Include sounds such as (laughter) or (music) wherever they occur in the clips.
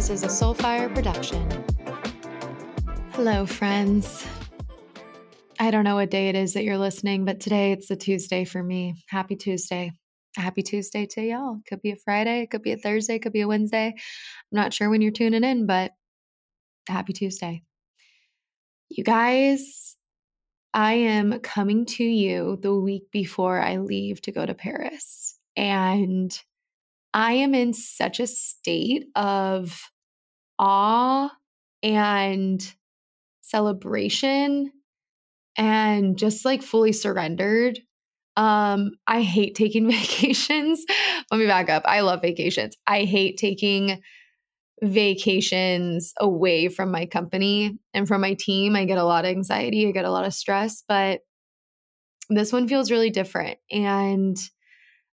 This is a Soulfire production. Hello, friends. I don't know what day it is that you're listening, but today it's a Tuesday for me. Happy Tuesday. Happy Tuesday to y'all. Could be a Friday, it could be a Thursday, it could be a Wednesday. I'm not sure when you're tuning in, but happy Tuesday. You guys, I am coming to you the week before I leave to go to Paris. And I am in such a state of awe and celebration and just like fully surrendered. Um, I hate taking (laughs) vacations. Let me back up. I love vacations. I hate taking vacations away from my company and from my team. I get a lot of anxiety, I get a lot of stress, but this one feels really different. And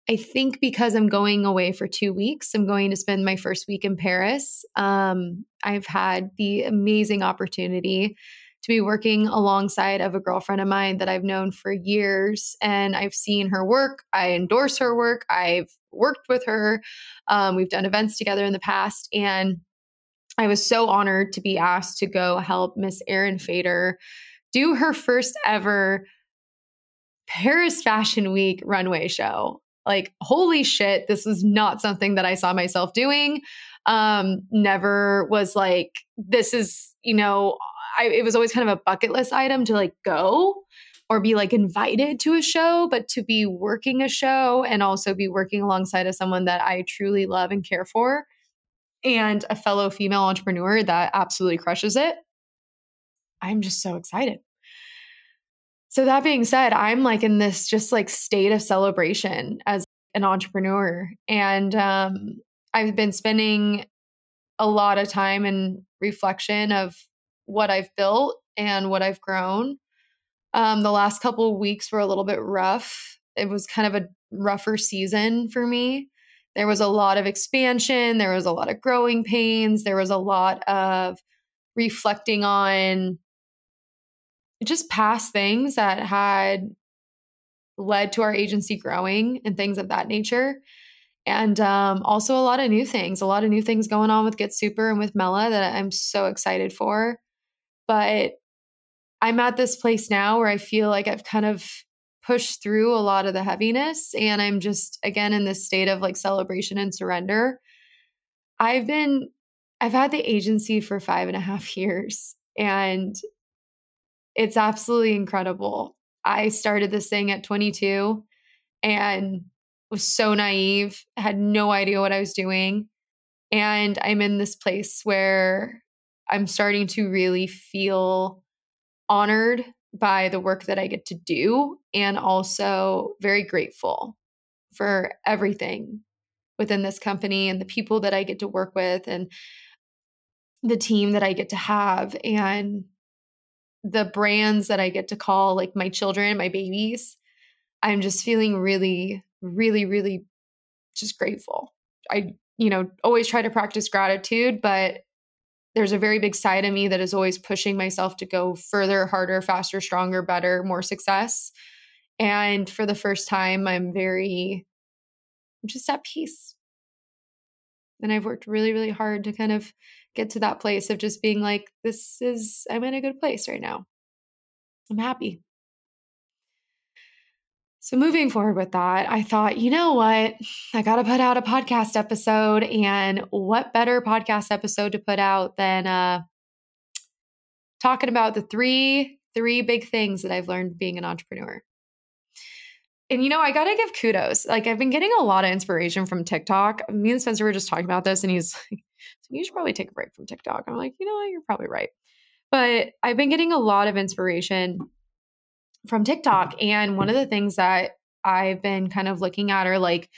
I think because I'm going away for two weeks, I'm going to spend my first week in Paris. Um, I've had the amazing opportunity to be working alongside of a girlfriend of mine that I've known for years, and I've seen her work. I endorse her work. I've worked with her. Um, we've done events together in the past, and I was so honored to be asked to go help Miss Erin Fader do her first ever Paris Fashion Week runway show like holy shit this was not something that i saw myself doing. Um never was like this is you know I, it was always kind of a bucket list item to like go or be like invited to a show but to be working a show and also be working alongside of someone that i truly love and care for and a fellow female entrepreneur that absolutely crushes it i'm just so excited so that being said, I'm like in this just like state of celebration as an entrepreneur. And um, I've been spending a lot of time in reflection of what I've built and what I've grown. Um, the last couple of weeks were a little bit rough. It was kind of a rougher season for me. There was a lot of expansion, there was a lot of growing pains, there was a lot of reflecting on just past things that had led to our agency growing and things of that nature. And um, also a lot of new things, a lot of new things going on with Get Super and with Mela that I'm so excited for. But I'm at this place now where I feel like I've kind of pushed through a lot of the heaviness and I'm just again in this state of like celebration and surrender. I've been, I've had the agency for five and a half (laughs) years and it's absolutely incredible. I started this thing at 22 and was so naive, had no idea what I was doing. And I'm in this place where I'm starting to really feel honored by the work that I get to do and also very grateful for everything within this company and the people that I get to work with and the team that I get to have. And the brands that I get to call like my children, my babies, I'm just feeling really, really, really just grateful. I, you know, always try to practice gratitude, but there's a very big side of me that is always pushing myself to go further, harder, faster, stronger, better, more success. And for the first time, I'm very I'm just at peace. And I've worked really, really hard to kind of get to that place of just being like, this is, I'm in a good place right now. I'm happy. So, moving forward with that, I thought, you know what? I got to put out a podcast episode. And what better podcast episode to put out than uh, talking about the three, three big things that I've learned being an entrepreneur? And you know, I gotta give kudos. Like, I've been getting a lot of inspiration from TikTok. Me and Spencer were just talking about this, and he's like, so you should probably take a break from TikTok. I'm like, you know? You're probably right. But I've been getting a lot of inspiration from TikTok. And one of the things that I've been kind of looking at are like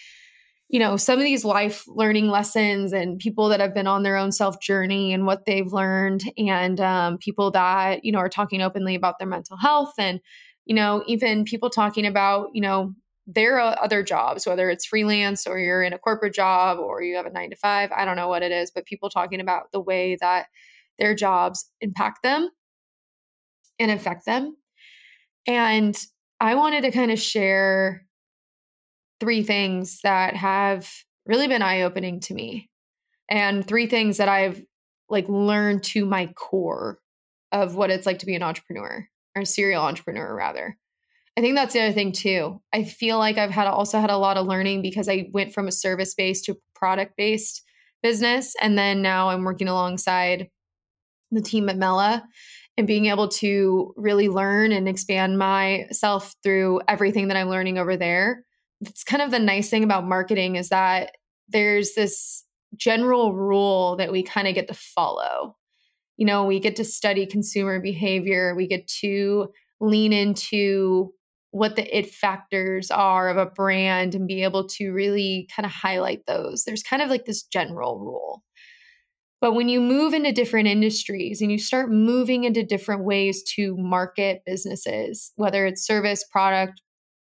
you know, some of these life learning lessons and people that have been on their own self journey and what they've learned, and um, people that, you know, are talking openly about their mental health and, you know, even people talking about, you know, their uh, other jobs, whether it's freelance or you're in a corporate job or you have a nine to five. I don't know what it is, but people talking about the way that their jobs impact them and affect them. And I wanted to kind of share three things that have really been eye opening to me and three things that I've like learned to my core of what it's like to be an entrepreneur or a serial entrepreneur rather. I think that's the other thing too. I feel like I've had also had a lot of learning because I went from a service based to product based business and then now I'm working alongside the team at Mela and being able to really learn and expand myself through everything that I'm learning over there it's kind of the nice thing about marketing is that there's this general rule that we kind of get to follow. You know, we get to study consumer behavior, we get to lean into what the it factors are of a brand and be able to really kind of highlight those. There's kind of like this general rule. But when you move into different industries and you start moving into different ways to market businesses, whether it's service, product,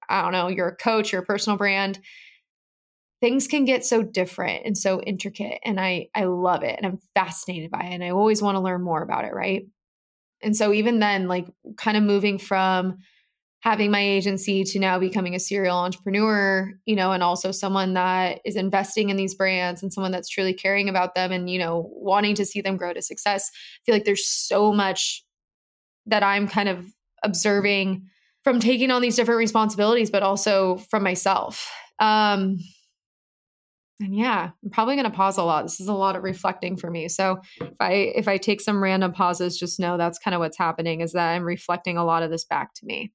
I don't know, you're a coach, you're a personal brand, things can get so different and so intricate. And I I love it and I'm fascinated by it. And I always want to learn more about it, right? And so even then, like kind of moving from having my agency to now becoming a serial entrepreneur, you know, and also someone that is investing in these brands and someone that's truly caring about them and, you know, wanting to see them grow to success. I feel like there's so much that I'm kind of observing from taking on these different responsibilities, but also from myself. Um, and yeah, I'm probably going to pause a lot. This is a lot of reflecting for me. So if I if I take some random pauses, just know that's kind of what's happening is that I'm reflecting a lot of this back to me.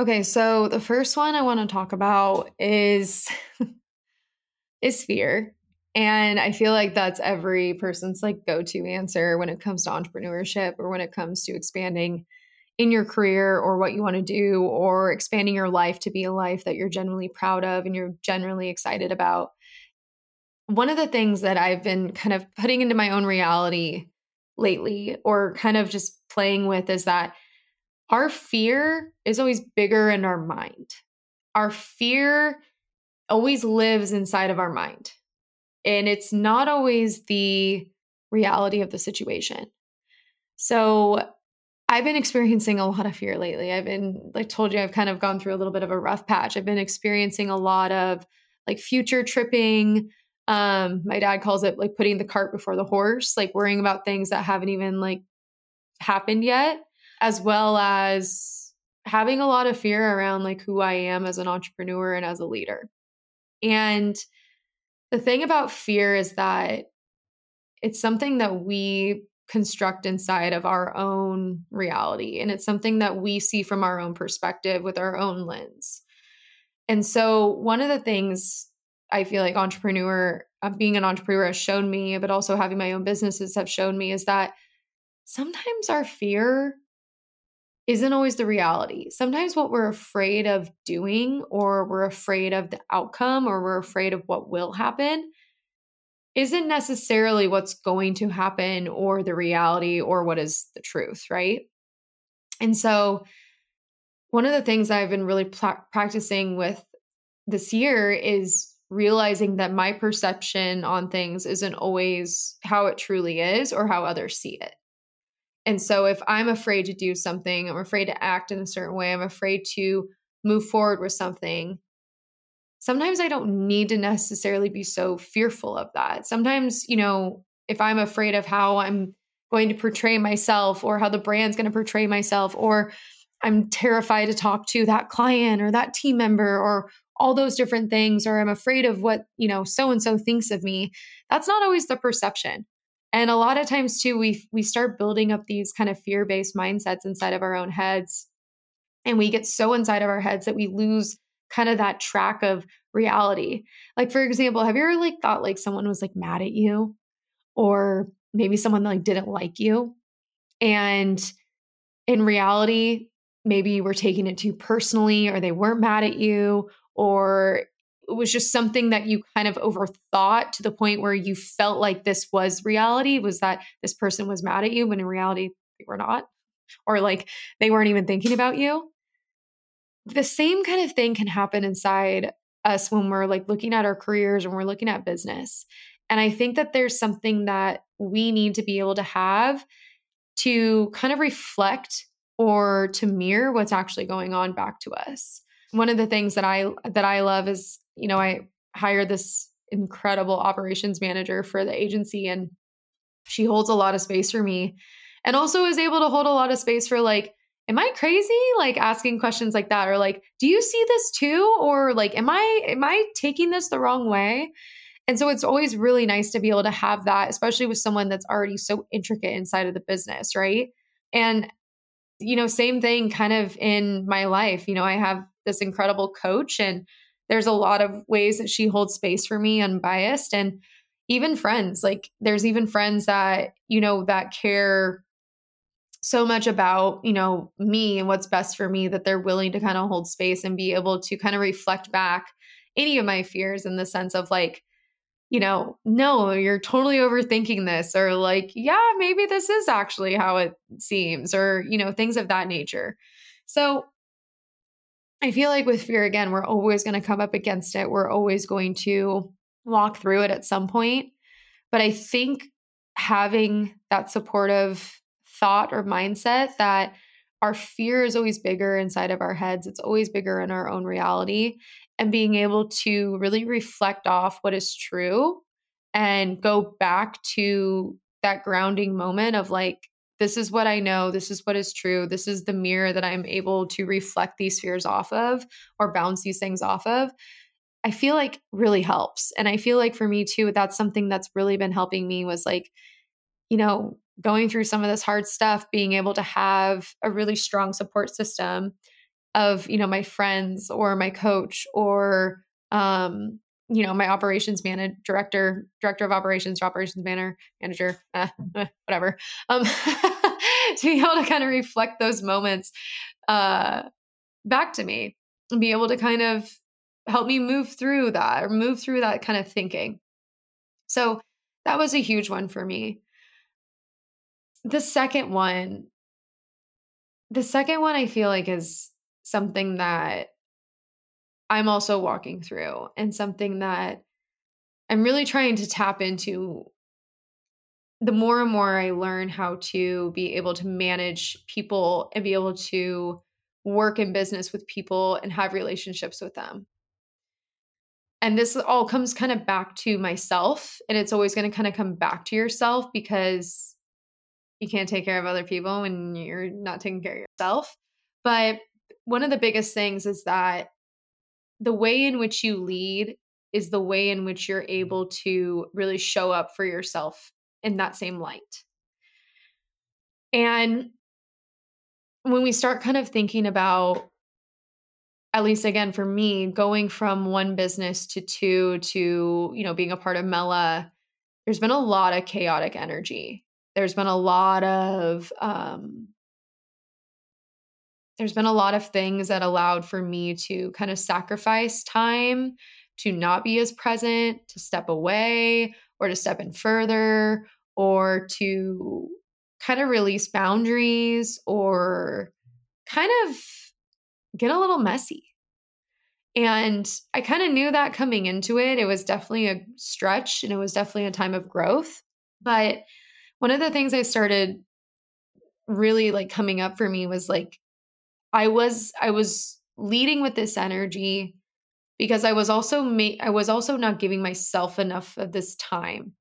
Okay, so the first one I want to talk about is (laughs) is fear. And I feel like that's every person's like go-to answer when it comes to entrepreneurship or when it comes to expanding in your career or what you want to do or expanding your life to be a life that you're genuinely proud of and you're genuinely excited about. One of the things that I've been kind of putting into my own reality lately or kind of just playing with is that our fear is always bigger in our mind. Our fear always lives inside of our mind. And it's not always the reality of the situation. So I've been experiencing a lot of fear lately. I've been, like, told you, I've kind of gone through a little bit of a rough patch. I've been experiencing a lot of like future tripping. Um, my dad calls it like putting the cart before the horse, like worrying about things that haven't even like happened yet, as well as having a lot of fear around like who I am as an entrepreneur and as a leader. And the thing about fear is that it's something that we construct inside of our own reality. And it's something that we see from our own perspective with our own lens. And so, one of the things I feel like entrepreneur, uh, being an entrepreneur has shown me, but also having my own businesses have shown me is that sometimes our fear isn't always the reality. Sometimes what we're afraid of doing, or we're afraid of the outcome, or we're afraid of what will happen, isn't necessarily what's going to happen or the reality or what is the truth, right? And so, one of the things I've been really pl- practicing with this year is realizing that my perception on things isn't always how it truly is or how others see it. And so, if I'm afraid to do something, I'm afraid to act in a certain way, I'm afraid to move forward with something, sometimes I don't need to necessarily be so fearful of that. Sometimes, you know, if I'm afraid of how I'm going to portray myself or how the brand's going to portray myself, or I'm terrified to talk to that client or that team member or all those different things, or I'm afraid of what, you know, so and so thinks of me, that's not always the perception. And a lot of times too, we we start building up these kind of fear-based mindsets inside of our own heads. And we get so inside of our heads that we lose kind of that track of reality. Like for example, have you ever like thought like someone was like mad at you or maybe someone like didn't like you and in reality maybe you were taking it too personally or they weren't mad at you or was just something that you kind of overthought to the point where you felt like this was reality. Was that this person was mad at you when in reality they were not? Or like they weren't even thinking about you? The same kind of thing can happen inside us when we're like looking at our careers and we're looking at business. And i think that there's something that we need to be able to have to kind of reflect or to mirror what's actually going on back to us. One of the things that i that i love is you know i hired this incredible operations manager for the agency and she holds a lot of space for me and also is able to hold a lot of space for like am i crazy? like asking questions like that or like do you see this too? or like am i am i taking this the wrong way? And so it's always really nice to be able to have that especially with someone that's already so intricate inside of the business right? And you know same thing kind of in my life you know i have this incredible coach and there's a lot of ways that she holds space for me unbiased and even friends like there's even friends that you know that care so much about you know me and what's best for me that they're willing to kind of hold space and be able to kind of reflect back any of my fears in the sense of like you know no you're totally overthinking this or like yeah maybe this is actually how it seems or you know things of that nature. So i feel like with fear again we're always going to come up against it we're always going to walk through it at some point but i think having that supportive thought or mindset that our fear is always bigger inside of our heads. It's always bigger in our own reality. And being able to really reflect off what is true and go back to that grounding moment of like, this is what I know. This is what is true. This is the mirror that I'm able to reflect these fears off of or bounce these things off of. I feel like really helps. And I feel like for me too, that's something that's really been helping me was like, you know, going through some of this hard stuff, being able to have a really strong support system of, you know, my friends or my coach or, um, you know, my operations manager, director, director of operations, operations manager, manager, eh, eh, whatever, um, (laughs) to be able to kind of reflect those moments uh, back to me and be able to kind of help me move through that or move through that kind of thinking. So that was a huge one for me. The second one, the second one I feel like is something that I'm also walking through and something that I'm really trying to tap into the more and more I learn how to be able to manage people and be able to work in business with people and have relationships with them. And this all comes kind of back to myself. And it's always going to kind of come back to yourself because you can't take care of other people when you're not taking care of yourself. But one of the biggest things is that the way in which you lead is the way in which you're able to really show up for yourself in that same light. And when we start kind of thinking about, at least again for me, going from one business to two to, you know, being a part of Mela, there's been a lot of chaotic energy there's been a lot of um, there's been a lot of things that allowed for me to kind of sacrifice time to not be as present to step away or to step in further or to kind of release boundaries or kind of get a little messy and I kind of knew that coming into it. It was definitely a stretch and it was definitely a time of growth. But one of the things I started really like coming up for me was like I was I was leading with this energy because I was also ma- I was also not giving myself enough of this time.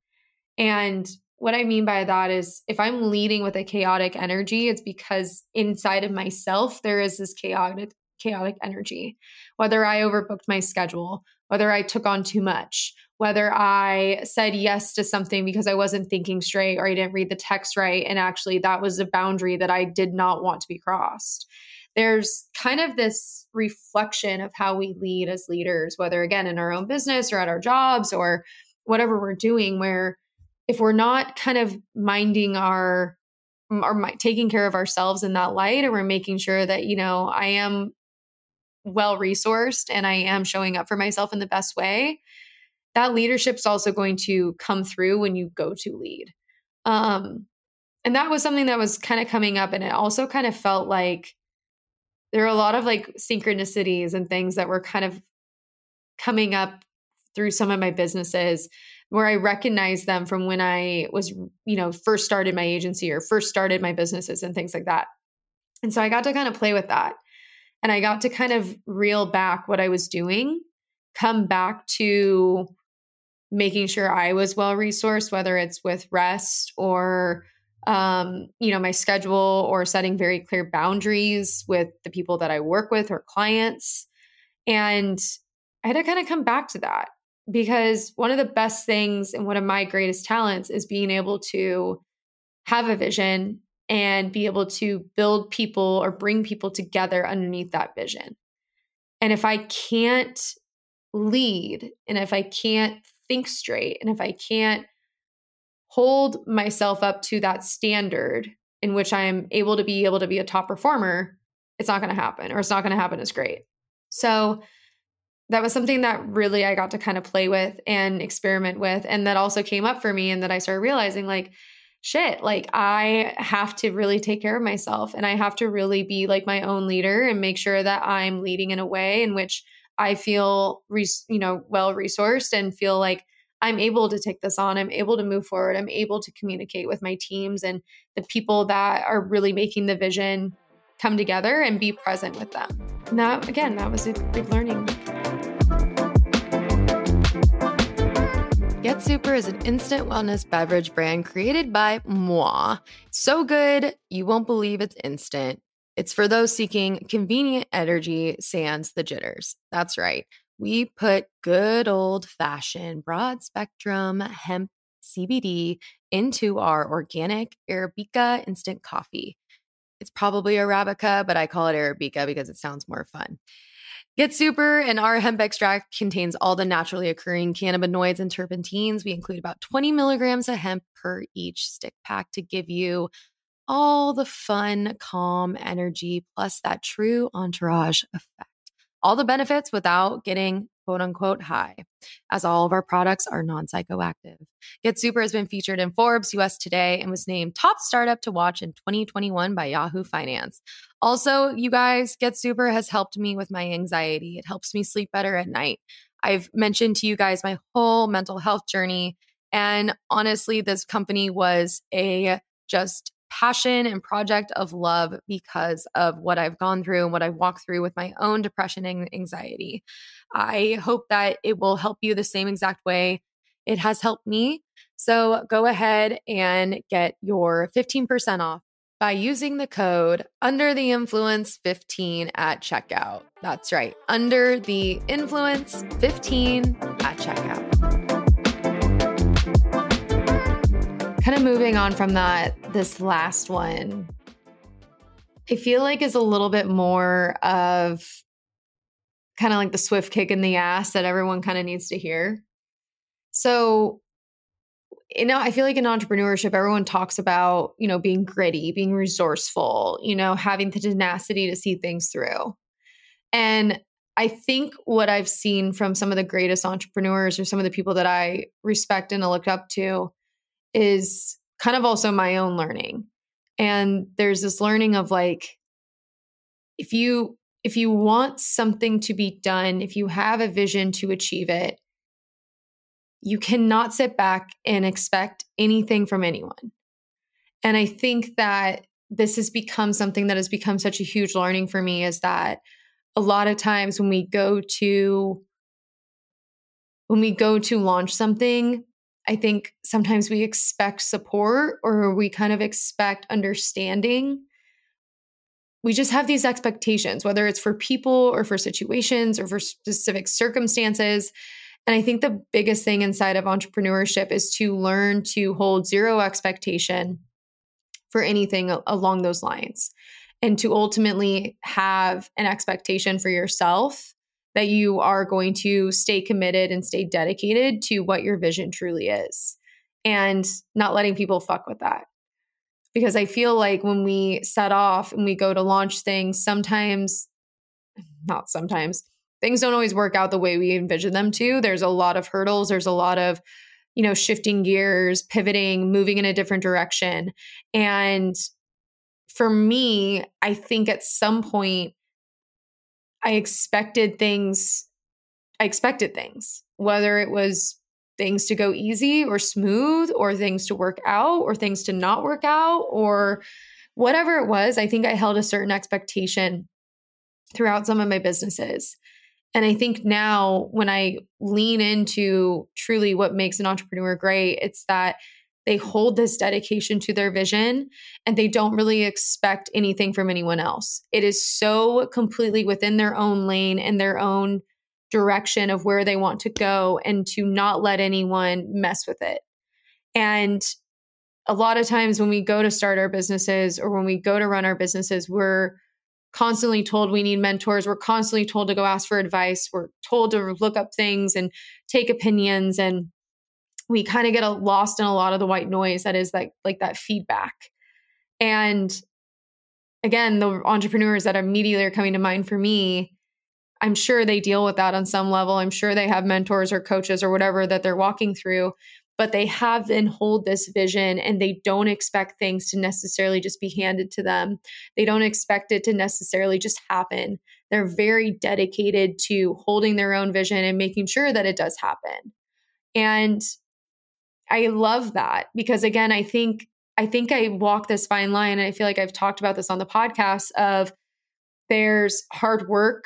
And what I mean by that is if I'm leading with a chaotic energy, it's because inside of myself there is this chaotic chaotic energy. Whether I overbooked my schedule, whether I took on too much, whether I said yes to something because I wasn't thinking straight or I didn't read the text right. And actually, that was a boundary that I did not want to be crossed. There's kind of this reflection of how we lead as leaders, whether again in our own business or at our jobs or whatever we're doing, where if we're not kind of minding our or taking care of ourselves in that light, or we're making sure that, you know, I am well resourced and I am showing up for myself in the best way, that leadership's also going to come through when you go to lead. Um, and that was something that was kind of coming up. And it also kind of felt like there are a lot of like synchronicities and things that were kind of coming up through some of my businesses where I recognized them from when I was, you know, first started my agency or first started my businesses and things like that. And so I got to kind of play with that. And I got to kind of reel back what I was doing, come back to making sure I was well resourced, whether it's with rest or, um, you know, my schedule or setting very clear boundaries with the people that I work with or clients. And I had to kind of come back to that because one of the best things and one of my greatest talents is being able to have a vision and be able to build people or bring people together underneath that vision. And if I can't lead and if I can't think straight and if I can't hold myself up to that standard in which I am able to be able to be a top performer, it's not going to happen or it's not going to happen as great. So that was something that really I got to kind of play with and experiment with. And that also came up for me. And that I started realizing like, shit, like I have to really take care of myself and I have to really be like my own leader and make sure that I'm leading in a way in which I feel, res- you know, well resourced and feel like I'm able to take this on. I'm able to move forward. I'm able to communicate with my teams and the people that are really making the vision come together and be present with them. And that, again, that was a big learning. Get Super is an instant wellness beverage brand created by moi. So good, you won't believe it's instant. It's for those seeking convenient energy sans the jitters. That's right. We put good old fashioned broad spectrum hemp CBD into our organic Arabica instant coffee. It's probably Arabica, but I call it Arabica because it sounds more fun. Get Super and our hemp extract contains all the naturally occurring cannabinoids and terpenes. We include about 20 milligrams of hemp per each stick pack to give you all the fun, calm energy, plus that true entourage effect all the benefits without getting quote unquote high, as all of our products are non psychoactive. Get Super has been featured in Forbes, USA Today, and was named top startup to watch in 2021 by Yahoo Finance. Also, you guys, Get Super has helped me with my anxiety. It helps me sleep better at night. I've mentioned to you guys my whole mental health journey. And honestly, this company was a just passion and project of love because of what I've gone through and what I've walked through with my own depression and anxiety. I hope that it will help you the same exact way it has helped me. So go ahead and get your 15% off by using the code under the influence 15 at checkout. That's right, under the influence 15 at checkout. Kind of moving on from that, this last one, I feel like is a little bit more of kind of like the swift kick in the ass that everyone kind of needs to hear. So, you know, I feel like in entrepreneurship, everyone talks about, you know, being gritty, being resourceful, you know, having the tenacity to see things through. And I think what I've seen from some of the greatest entrepreneurs or some of the people that I respect and I look up to is kind of also my own learning. And there's this learning of like if you if you want something to be done, if you have a vision to achieve it, you cannot sit back and expect anything from anyone. And I think that this has become something that has become such a huge learning for me is that a lot of times when we go to when we go to launch something I think sometimes we expect support or we kind of expect understanding. We just have these expectations, whether it's for people or for situations or for specific circumstances. And I think the biggest thing inside of entrepreneurship is to learn to hold zero expectation for anything along those lines and to ultimately have an expectation for yourself that you are going to stay committed and stay dedicated to what your vision truly is and not letting people fuck with that. Because I feel like when we set off and we go to launch things, sometimes not sometimes, things don't always work out the way we envision them to. There's a lot of hurdles, there's a lot of, you know, shifting gears, pivoting, moving in a different direction. And for me, I think at some point, I expected things, I expected things, whether it was things to go easy or smooth or things to work out or things to not work out or whatever it was. I think I held a certain expectation throughout some of my businesses. And I think now when I lean into truly what makes an entrepreneur great, it's that they hold this dedication to their vision and they don't really expect anything from anyone else. It is so completely within their own lane and their own direction of where they want to go and to not let anyone mess with it. And a lot of times when we go to start our businesses or when we go to run our businesses, we're constantly told we need mentors. We're constantly told to go ask for advice. We're told to look up things and take opinions. And we kind of get a, lost in a lot of the white noise that is like, like that feedback. And again, the entrepreneurs that immediately are coming to mind for me, I'm sure they deal with that on some level. I'm sure they have mentors or coaches or whatever that they're walking through, but they have and hold this vision and they don't expect things to necessarily just be handed to them. They don't expect it to necessarily just happen. They're very dedicated to holding their own vision and making sure that it does happen. And I love that because again, I think I think I walk this fine line and I feel like I've talked about this on the podcast of there's hard work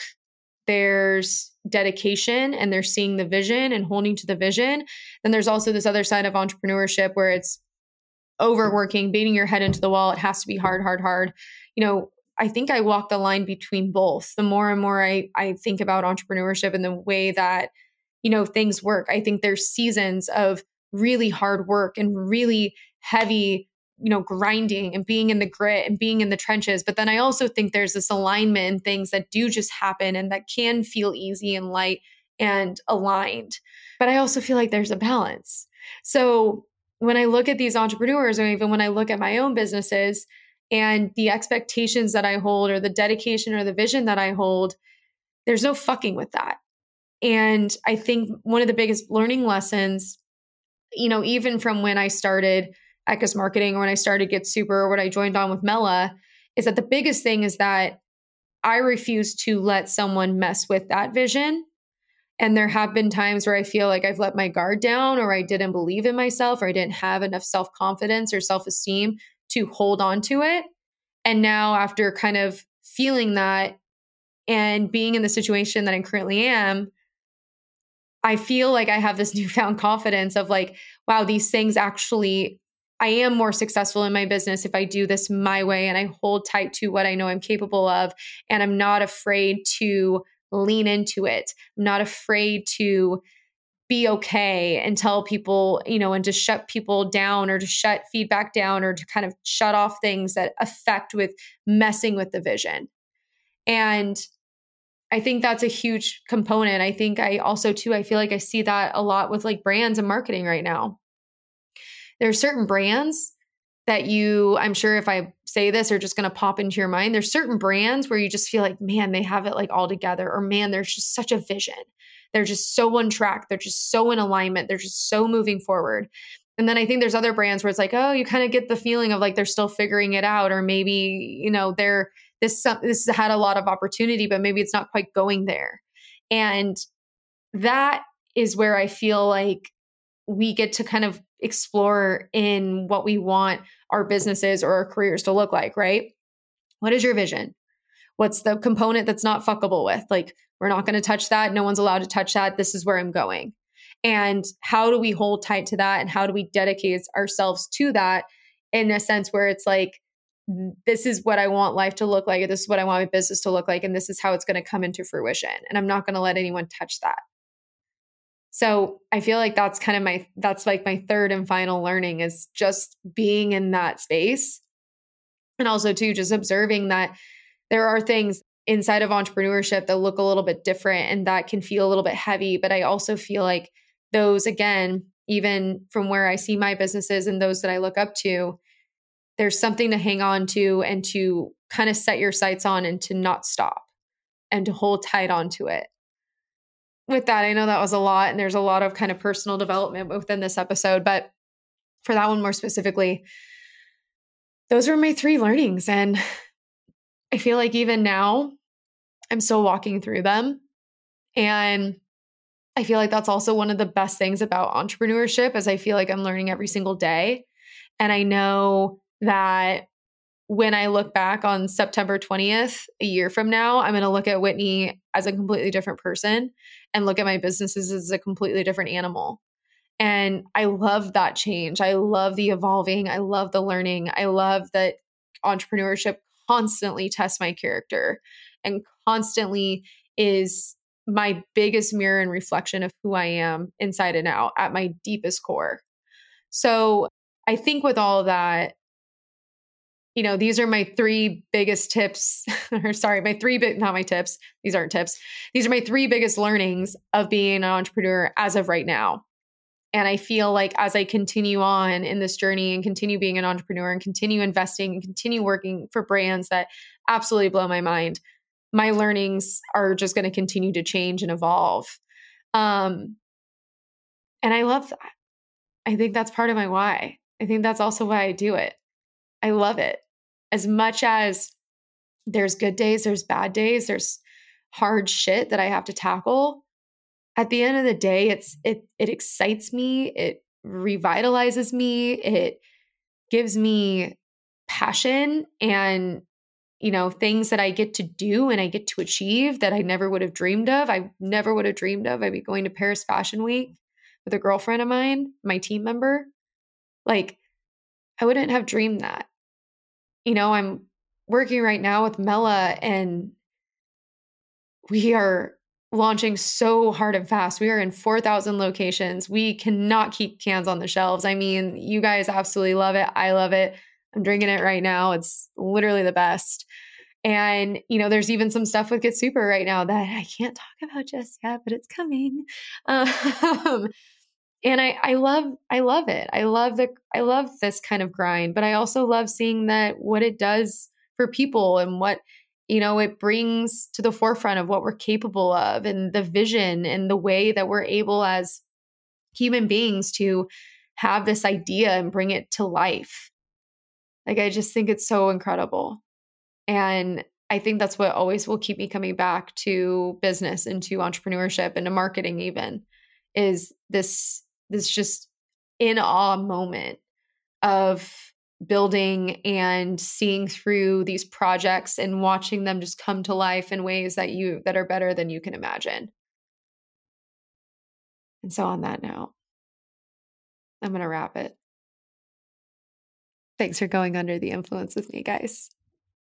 there's dedication and they're seeing the vision and holding to the vision. Then there's also this other side of entrepreneurship where it's overworking, beating your head into the wall. It has to be hard, hard, hard. You know, I think I walk the line between both. The more and more I, I think about entrepreneurship and the way that, you know, things work, I think there's seasons of really hard work and really heavy you know grinding and being in the grit and being in the trenches but then i also think there's this alignment and things that do just happen and that can feel easy and light and aligned but i also feel like there's a balance. So when i look at these entrepreneurs or even when i look at my own businesses and the expectations that i hold or the dedication or the vision that i hold there's no fucking with that. And i think one of the biggest learning lessons you know even from when i started Eckes Marketing or when I started Get Super or when I joined on with Mela is that the biggest thing is that I refuse to let someone mess with that vision. And there have been times where I feel like I've let my guard down or I didn't believe in myself or I didn't have enough self confidence or self esteem to hold on to it. And now, after kind of feeling that and being in the situation that I currently am, I feel like I have this (laughs) newfound confidence of like, wow, these things actually I am more successful in my business if I do this my way and I hold tight to what I know I'm capable of. And I'm not afraid to lean into it. I'm not afraid to be okay and tell people, you know, and to shut people down or to shut feedback down or to kind of shut off things that affect with messing with the vision. And I think that's a huge component. I think I also, too, I feel like I see that a lot with like brands and marketing right now there are certain brands that you, I'm sure if I say this are just going to pop into your mind. There's certain brands where you just feel like, man, they have it like all together, or man, there's just such a vision. They're just so on track. They're just so in alignment. They're just so moving forward. And then I think there's other brands where it's like, oh, you kind of get the feeling of like they're still figuring it out, or maybe, you know, they're this this had a lot of opportunity, but maybe it's not quite going there. And that is where I feel like we get to kind of explore in what we want our businesses or our careers to look like, right? What is your vision? What's the component that's not fuckable with? Like, we're not going to touch that. No one's allowed to touch that. This is where I'm going. And how do we hold tight to that? And how do we dedicate ourselves to that in a sense where it's like, this is what I want life to look like. This is what I want my business to look like. And this is how it's going to come into fruition. And I'm not going to let anyone touch that. So I feel like that's kind of my that's like my third and final learning is just being in that space. And also too just observing that there are things inside of entrepreneurship that look a little bit different and that can feel a little bit heavy, but I also feel like those again even from where I see my businesses and those that I look up to there's something to hang on to and to kind of set your sights on and to not stop and to hold tight onto it. With that, I know that was a lot, and there's a lot of kind of personal development within this episode, but for that one more specifically, those were my three learnings. And I feel like even now, I'm still walking through them. And I feel like that's also one of the best things about entrepreneurship is I feel like I'm learning every single day. And I know that when I look back on September 20th, a year from now, I'm going to look at Whitney as a completely different person and look at my businesses as a completely different animal. And I love that change. I love the evolving. I love the learning. I love that entrepreneurship constantly tests my character and constantly is my biggest mirror and reflection of who I am inside and out at my deepest core. So I think with all that, you know, these are my three biggest tips, (laughs) or sorry, my three big, not my tips. These aren't tips. These are my three biggest learnings of being an entrepreneur as of right now. And I feel like as I continue on in this journey and continue being an entrepreneur and continue investing and continue working for brands that absolutely blow my mind, my learnings are just going to continue to change and evolve. Um, and I love that. I think that's part of my why. I think that's also why I do it. I love it. As much as there's good days, there's bad days, there's hard shit that I have to tackle. At the end of the day, it's it it excites me, it revitalizes me, it gives me passion and you know things that I get to do and I get to achieve that I never would have dreamed of. I never would have dreamed of. I'd be going to Paris Fashion Week with a girlfriend of mine, my team member. Like I wouldn't have dreamed that. You know, I'm working right now with Mela and we are launching so hard and fast. We are in 4,000 locations. We cannot keep cans on the shelves. I mean, you guys absolutely love it. I love it. I'm drinking it right now. It's literally the best. And, you know, there's even some stuff with Get Super right now that I can't talk about just yet, but it's coming. (laughs) Um, and I, I love I love it. I love the I love this kind of grind, but I also love seeing that what it does for people and what you know it brings to the forefront of what we're capable of and the vision and the way that we're able as human beings to have this idea and bring it to life. Like I just think it's so incredible. And I think that's what always will keep me coming back to business and to entrepreneurship and to marketing even is this this just in awe moment of building and seeing through these projects and watching them just come to life in ways that you that are better than you can imagine. And so on that note, I'm going to wrap it. Thanks for going under the influence with me, guys.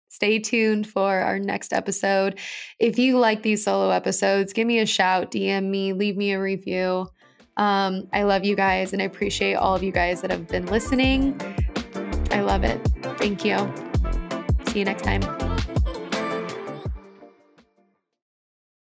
Stay tuned for our next episode. If you like these solo episodes, give me a shout, DM me, leave me a review. Um, I love you guys and I appreciate all of you guys that have been listening. I love it. Thank you. See you next time.